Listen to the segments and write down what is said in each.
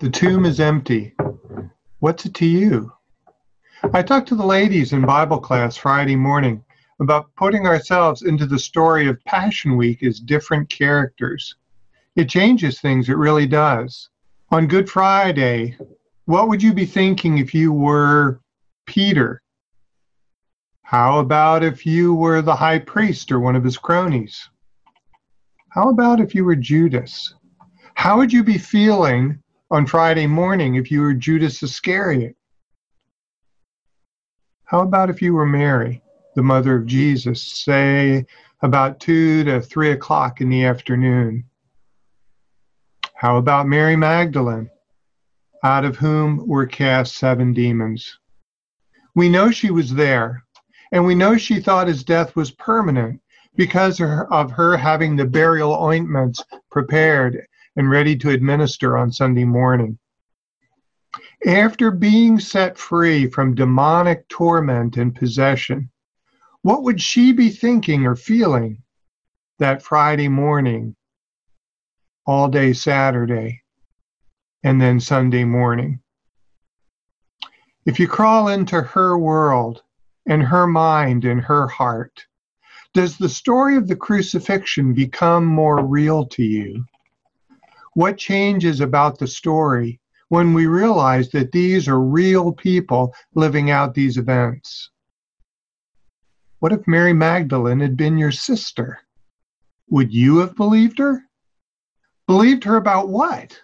The tomb is empty. What's it to you? I talked to the ladies in Bible class Friday morning about putting ourselves into the story of Passion Week as different characters. It changes things, it really does. On Good Friday, what would you be thinking if you were Peter? How about if you were the high priest or one of his cronies? How about if you were Judas? How would you be feeling on Friday morning if you were Judas Iscariot? How about if you were Mary, the mother of Jesus, say about 2 to 3 o'clock in the afternoon? How about Mary Magdalene, out of whom were cast seven demons? We know she was there, and we know she thought his death was permanent because of her having the burial ointments prepared and ready to administer on Sunday morning. After being set free from demonic torment and possession, what would she be thinking or feeling that Friday morning, all day Saturday, and then Sunday morning? If you crawl into her world and her mind and her heart, does the story of the crucifixion become more real to you? What changes about the story when we realize that these are real people living out these events? What if Mary Magdalene had been your sister? Would you have believed her? Believed her about what?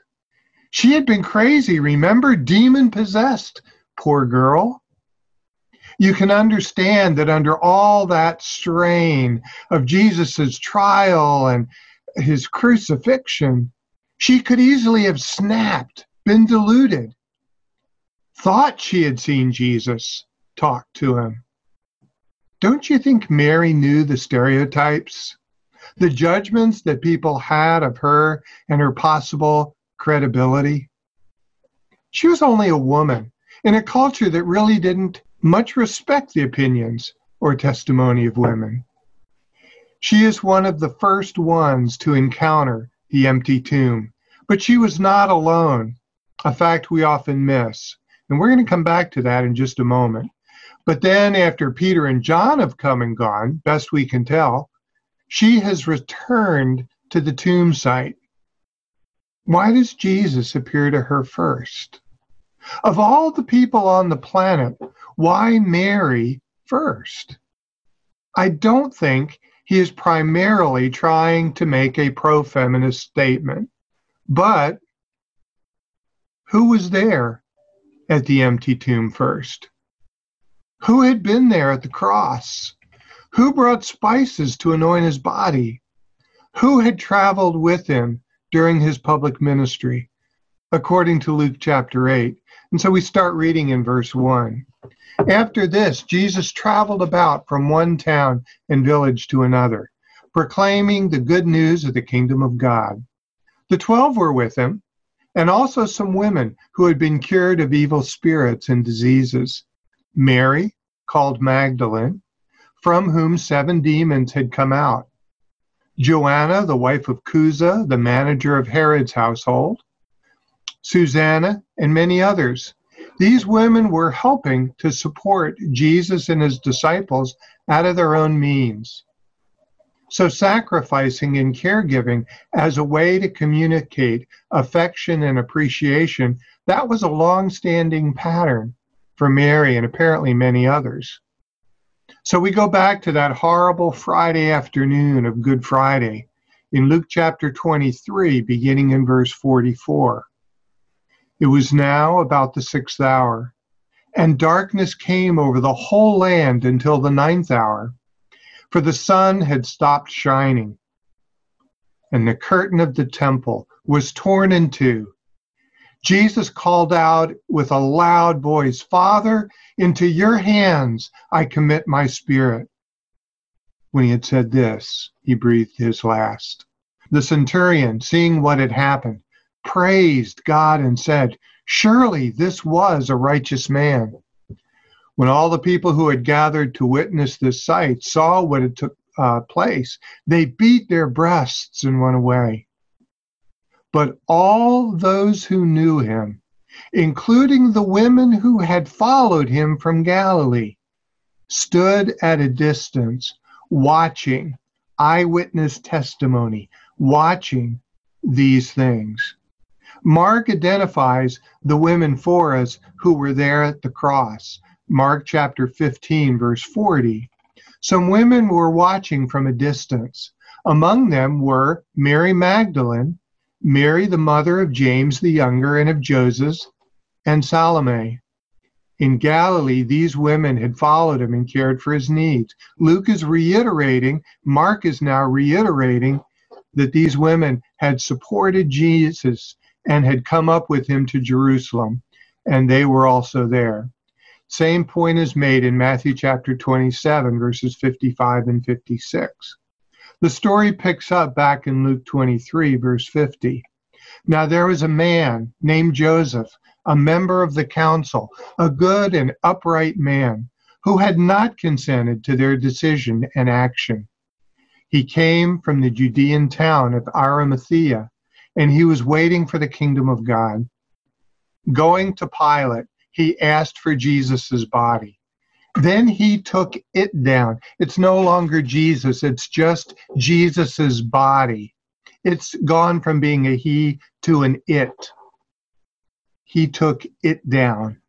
She had been crazy, remember? Demon possessed. Poor girl. You can understand that under all that strain of Jesus' trial and his crucifixion, she could easily have snapped, been deluded, thought she had seen Jesus talk to him. Don't you think Mary knew the stereotypes, the judgments that people had of her and her possible credibility? She was only a woman in a culture that really didn't much respect the opinions or testimony of women. She is one of the first ones to encounter the empty tomb but she was not alone, a fact we often miss. And we're going to come back to that in just a moment. But then, after Peter and John have come and gone, best we can tell, she has returned to the tomb site. Why does Jesus appear to her first? Of all the people on the planet, why Mary first? I don't think he is primarily trying to make a pro feminist statement. But who was there at the empty tomb first? Who had been there at the cross? Who brought spices to anoint his body? Who had traveled with him during his public ministry? According to Luke chapter 8. And so we start reading in verse 1. After this, Jesus traveled about from one town and village to another, proclaiming the good news of the kingdom of God. The twelve were with him, and also some women who had been cured of evil spirits and diseases. Mary, called Magdalene, from whom seven demons had come out. Joanna, the wife of Chuza, the manager of Herod's household. Susanna, and many others. These women were helping to support Jesus and his disciples out of their own means. So, sacrificing and caregiving as a way to communicate affection and appreciation, that was a long standing pattern for Mary and apparently many others. So, we go back to that horrible Friday afternoon of Good Friday in Luke chapter 23, beginning in verse 44. It was now about the sixth hour, and darkness came over the whole land until the ninth hour for the sun had stopped shining, and the curtain of the temple was torn in two. Jesus called out with a loud voice, Father, into your hands I commit my spirit. When he had said this, he breathed his last. The centurion, seeing what had happened, praised God and said, Surely this was a righteous man. When all the people who had gathered to witness this sight saw what had took uh, place, they beat their breasts and went away. But all those who knew him, including the women who had followed him from Galilee, stood at a distance watching eyewitness testimony, watching these things. Mark identifies the women for us who were there at the cross. Mark chapter 15, verse 40. Some women were watching from a distance. Among them were Mary Magdalene, Mary, the mother of James the Younger and of Joseph, and Salome. In Galilee, these women had followed him and cared for his needs. Luke is reiterating, Mark is now reiterating that these women had supported Jesus and had come up with him to Jerusalem, and they were also there. Same point is made in Matthew chapter 27, verses 55 and 56. The story picks up back in Luke 23, verse 50. Now there was a man named Joseph, a member of the council, a good and upright man, who had not consented to their decision and action. He came from the Judean town of Arimathea, and he was waiting for the kingdom of God. Going to Pilate, he asked for Jesus' body. Then he took it down. It's no longer Jesus, it's just Jesus' body. It's gone from being a he to an it. He took it down,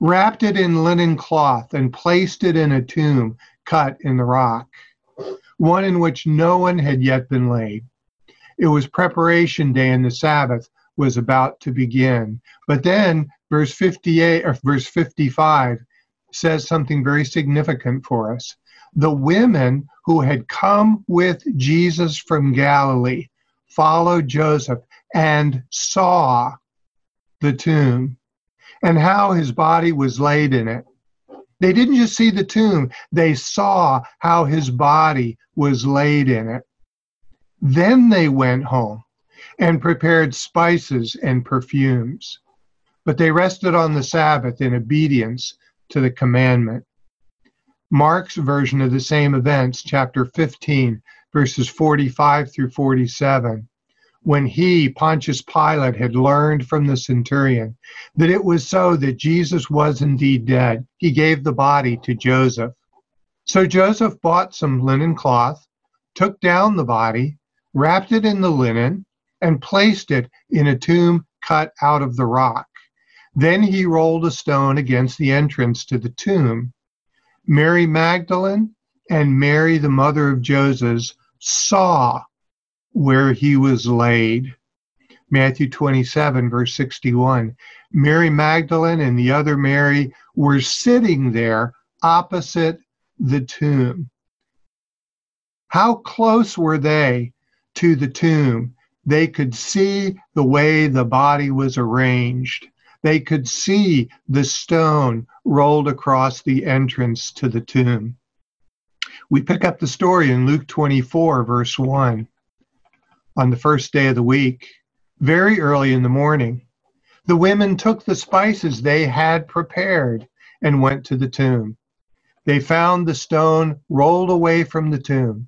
wrapped it in linen cloth, and placed it in a tomb cut in the rock one in which no one had yet been laid. It was preparation day and the Sabbath was about to begin. But then verse 58 or verse 55 says something very significant for us. The women who had come with Jesus from Galilee followed Joseph and saw the tomb and how his body was laid in it. They didn't just see the tomb, they saw how his body was laid in it. Then they went home and prepared spices and perfumes. But they rested on the Sabbath in obedience to the commandment. Mark's version of the same events, chapter 15, verses 45 through 47, when he, Pontius Pilate, had learned from the centurion that it was so that Jesus was indeed dead, he gave the body to Joseph. So Joseph bought some linen cloth, took down the body, wrapped it in the linen, and placed it in a tomb cut out of the rock. Then he rolled a stone against the entrance to the tomb. Mary Magdalene and Mary, the mother of Joseph, saw where he was laid. Matthew 27, verse 61. Mary Magdalene and the other Mary were sitting there opposite the tomb. How close were they to the tomb? They could see the way the body was arranged. They could see the stone rolled across the entrance to the tomb. We pick up the story in Luke 24, verse 1 on the first day of the week, very early in the morning. The women took the spices they had prepared and went to the tomb. They found the stone rolled away from the tomb.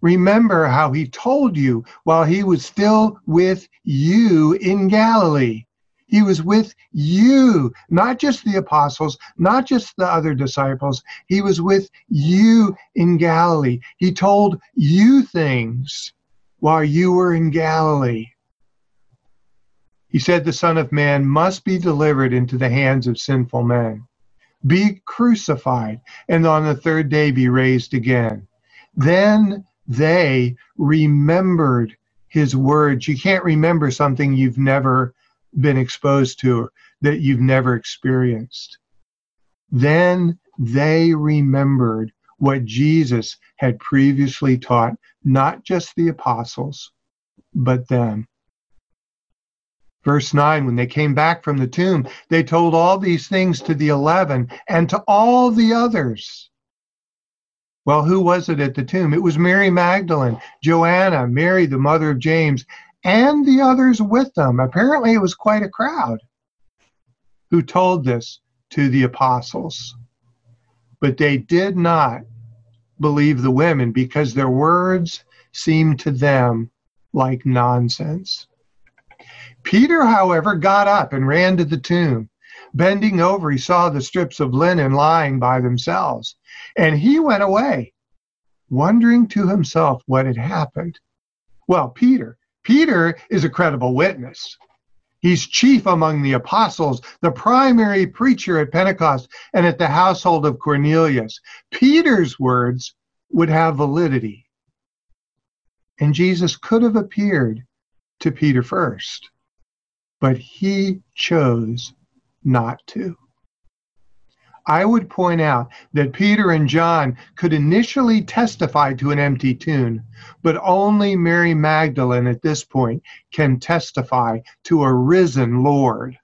Remember how he told you while he was still with you in Galilee. He was with you, not just the apostles, not just the other disciples. He was with you in Galilee. He told you things while you were in Galilee. He said, The Son of Man must be delivered into the hands of sinful men, be crucified, and on the third day be raised again. Then they remembered his words. You can't remember something you've never been exposed to, that you've never experienced. Then they remembered what Jesus had previously taught, not just the apostles, but them. Verse 9 When they came back from the tomb, they told all these things to the eleven and to all the others. Well, who was it at the tomb? It was Mary Magdalene, Joanna, Mary, the mother of James, and the others with them. Apparently, it was quite a crowd who told this to the apostles. But they did not believe the women because their words seemed to them like nonsense. Peter, however, got up and ran to the tomb. Bending over, he saw the strips of linen lying by themselves, and he went away, wondering to himself what had happened. Well, Peter, Peter is a credible witness. He's chief among the apostles, the primary preacher at Pentecost and at the household of Cornelius. Peter's words would have validity. And Jesus could have appeared to Peter first, but he chose not to. I would point out that Peter and John could initially testify to an empty tomb, but only Mary Magdalene at this point can testify to a risen Lord.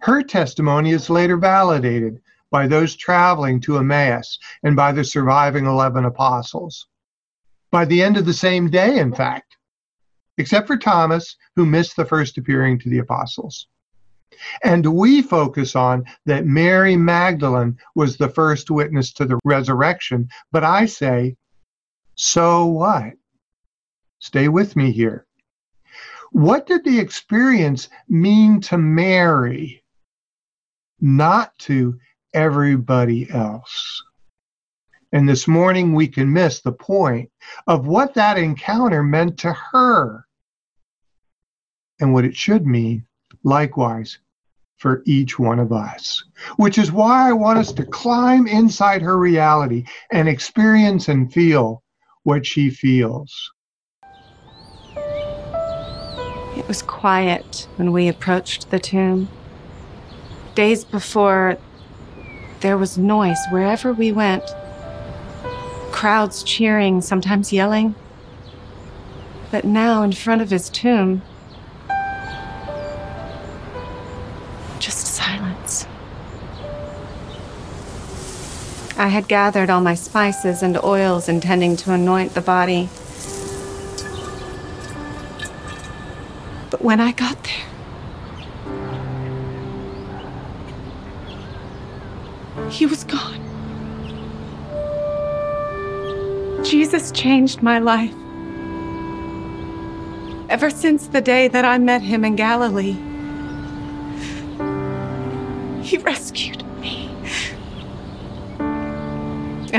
Her testimony is later validated by those traveling to Emmaus and by the surviving 11 apostles. By the end of the same day, in fact, except for Thomas, who missed the first appearing to the apostles. And we focus on that Mary Magdalene was the first witness to the resurrection. But I say, so what? Stay with me here. What did the experience mean to Mary, not to everybody else? And this morning we can miss the point of what that encounter meant to her and what it should mean likewise for each one of us, which is why I want us to climb inside her reality and experience and feel what she feels. It was quiet when we approached the tomb. Days before, there was noise wherever we went. Crowds cheering, sometimes yelling. But now, in front of his tomb, I had gathered all my spices and oils intending to anoint the body. But when I got there, he was gone. Jesus changed my life. Ever since the day that I met him in Galilee,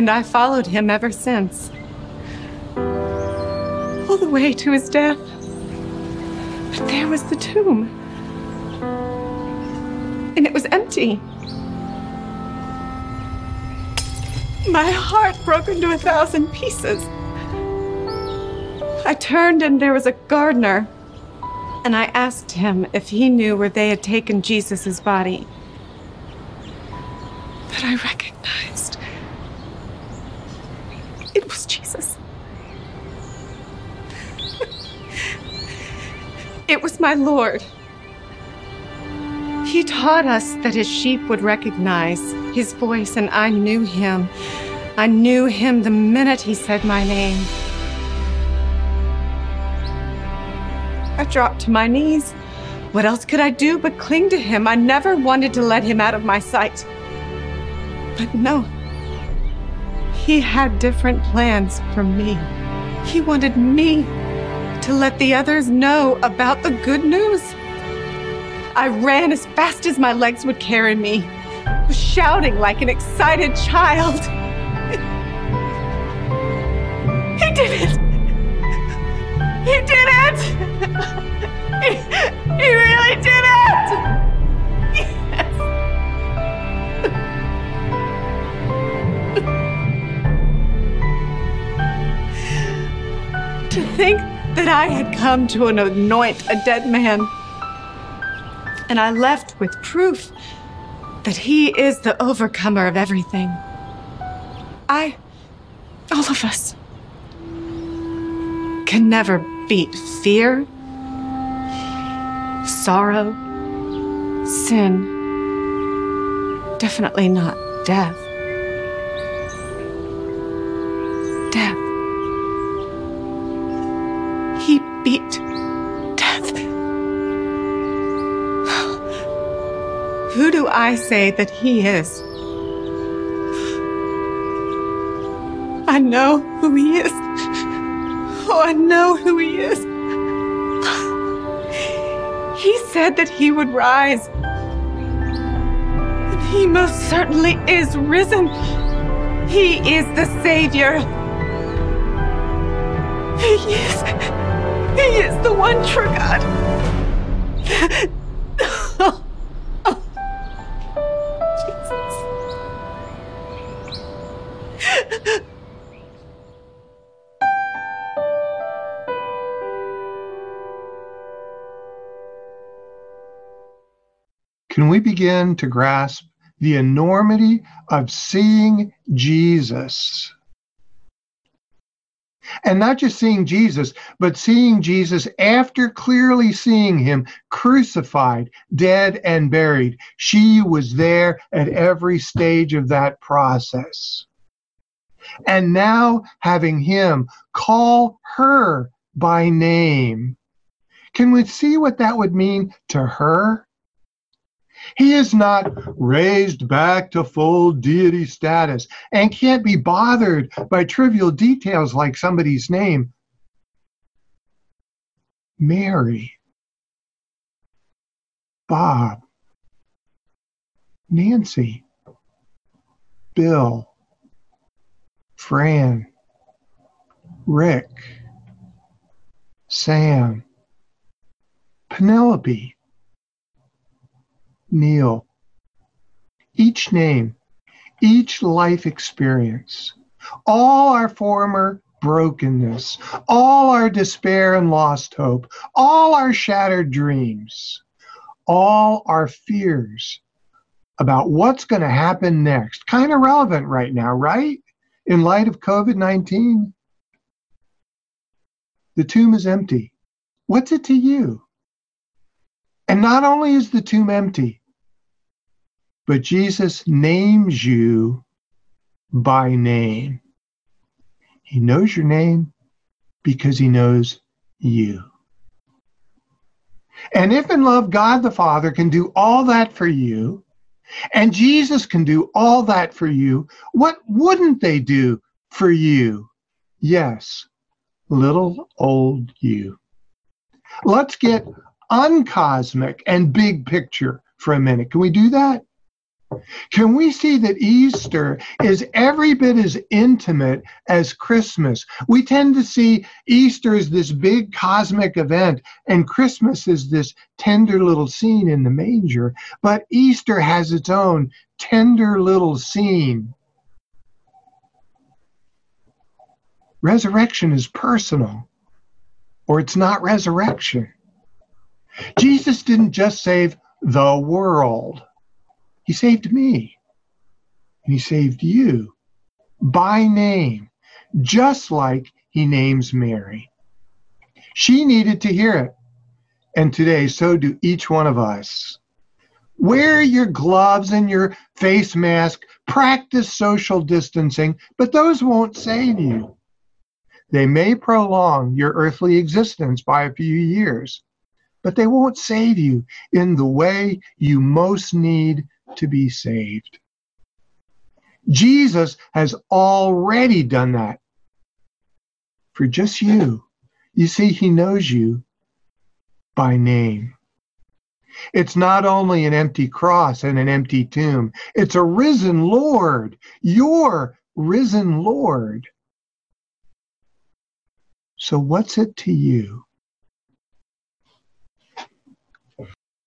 I followed him ever since. All the way to his death. But there was the tomb. And it was empty. My heart broke into a thousand pieces. I turned and there was a gardener, and I asked him if he knew where they had taken Jesus' body. But I recognized it was my Lord. He taught us that his sheep would recognize his voice, and I knew him. I knew him the minute he said my name. I dropped to my knees. What else could I do but cling to him? I never wanted to let him out of my sight. But no. He had different plans for me. He wanted me to let the others know about the good news. I ran as fast as my legs would carry me, shouting like an excited child. he did it! He did it! he, he really did it! To think that I had come to anoint a dead man. And I left with proof that he is the overcomer of everything. I, all of us, can never beat fear, sorrow, sin, definitely not death. Who do I say that he is? I know who he is. Oh, I know who he is. He said that he would rise. And he most certainly is risen. He is the Savior. He is. He is the one true God. Can we begin to grasp the enormity of seeing Jesus? And not just seeing Jesus, but seeing Jesus after clearly seeing him crucified, dead, and buried. She was there at every stage of that process. And now having him call her by name. Can we see what that would mean to her? He is not raised back to full deity status and can't be bothered by trivial details like somebody's name. Mary, Bob, Nancy, Bill, Fran, Rick, Sam, Penelope, Neil. Each name, each life experience, all our former brokenness, all our despair and lost hope, all our shattered dreams, all our fears about what's going to happen next. Kind of relevant right now, right? In light of COVID 19. The tomb is empty. What's it to you? And not only is the tomb empty, but Jesus names you by name. He knows your name because he knows you. And if in love, God the Father can do all that for you, and Jesus can do all that for you, what wouldn't they do for you? Yes, little old you. Let's get uncosmic and big picture for a minute. Can we do that? Can we see that Easter is every bit as intimate as Christmas? We tend to see Easter as this big cosmic event, and Christmas is this tender little scene in the manger. But Easter has its own tender little scene. Resurrection is personal, or it's not resurrection. Jesus didn't just save the world he saved me. And he saved you by name, just like he names Mary. She needed to hear it. And today, so do each one of us. Wear your gloves and your face mask, practice social distancing, but those won't save you. They may prolong your earthly existence by a few years, but they won't save you in the way you most need to be saved. Jesus has already done that for just you. You see, he knows you by name. It's not only an empty cross and an empty tomb, it's a risen Lord, your risen Lord. So, what's it to you?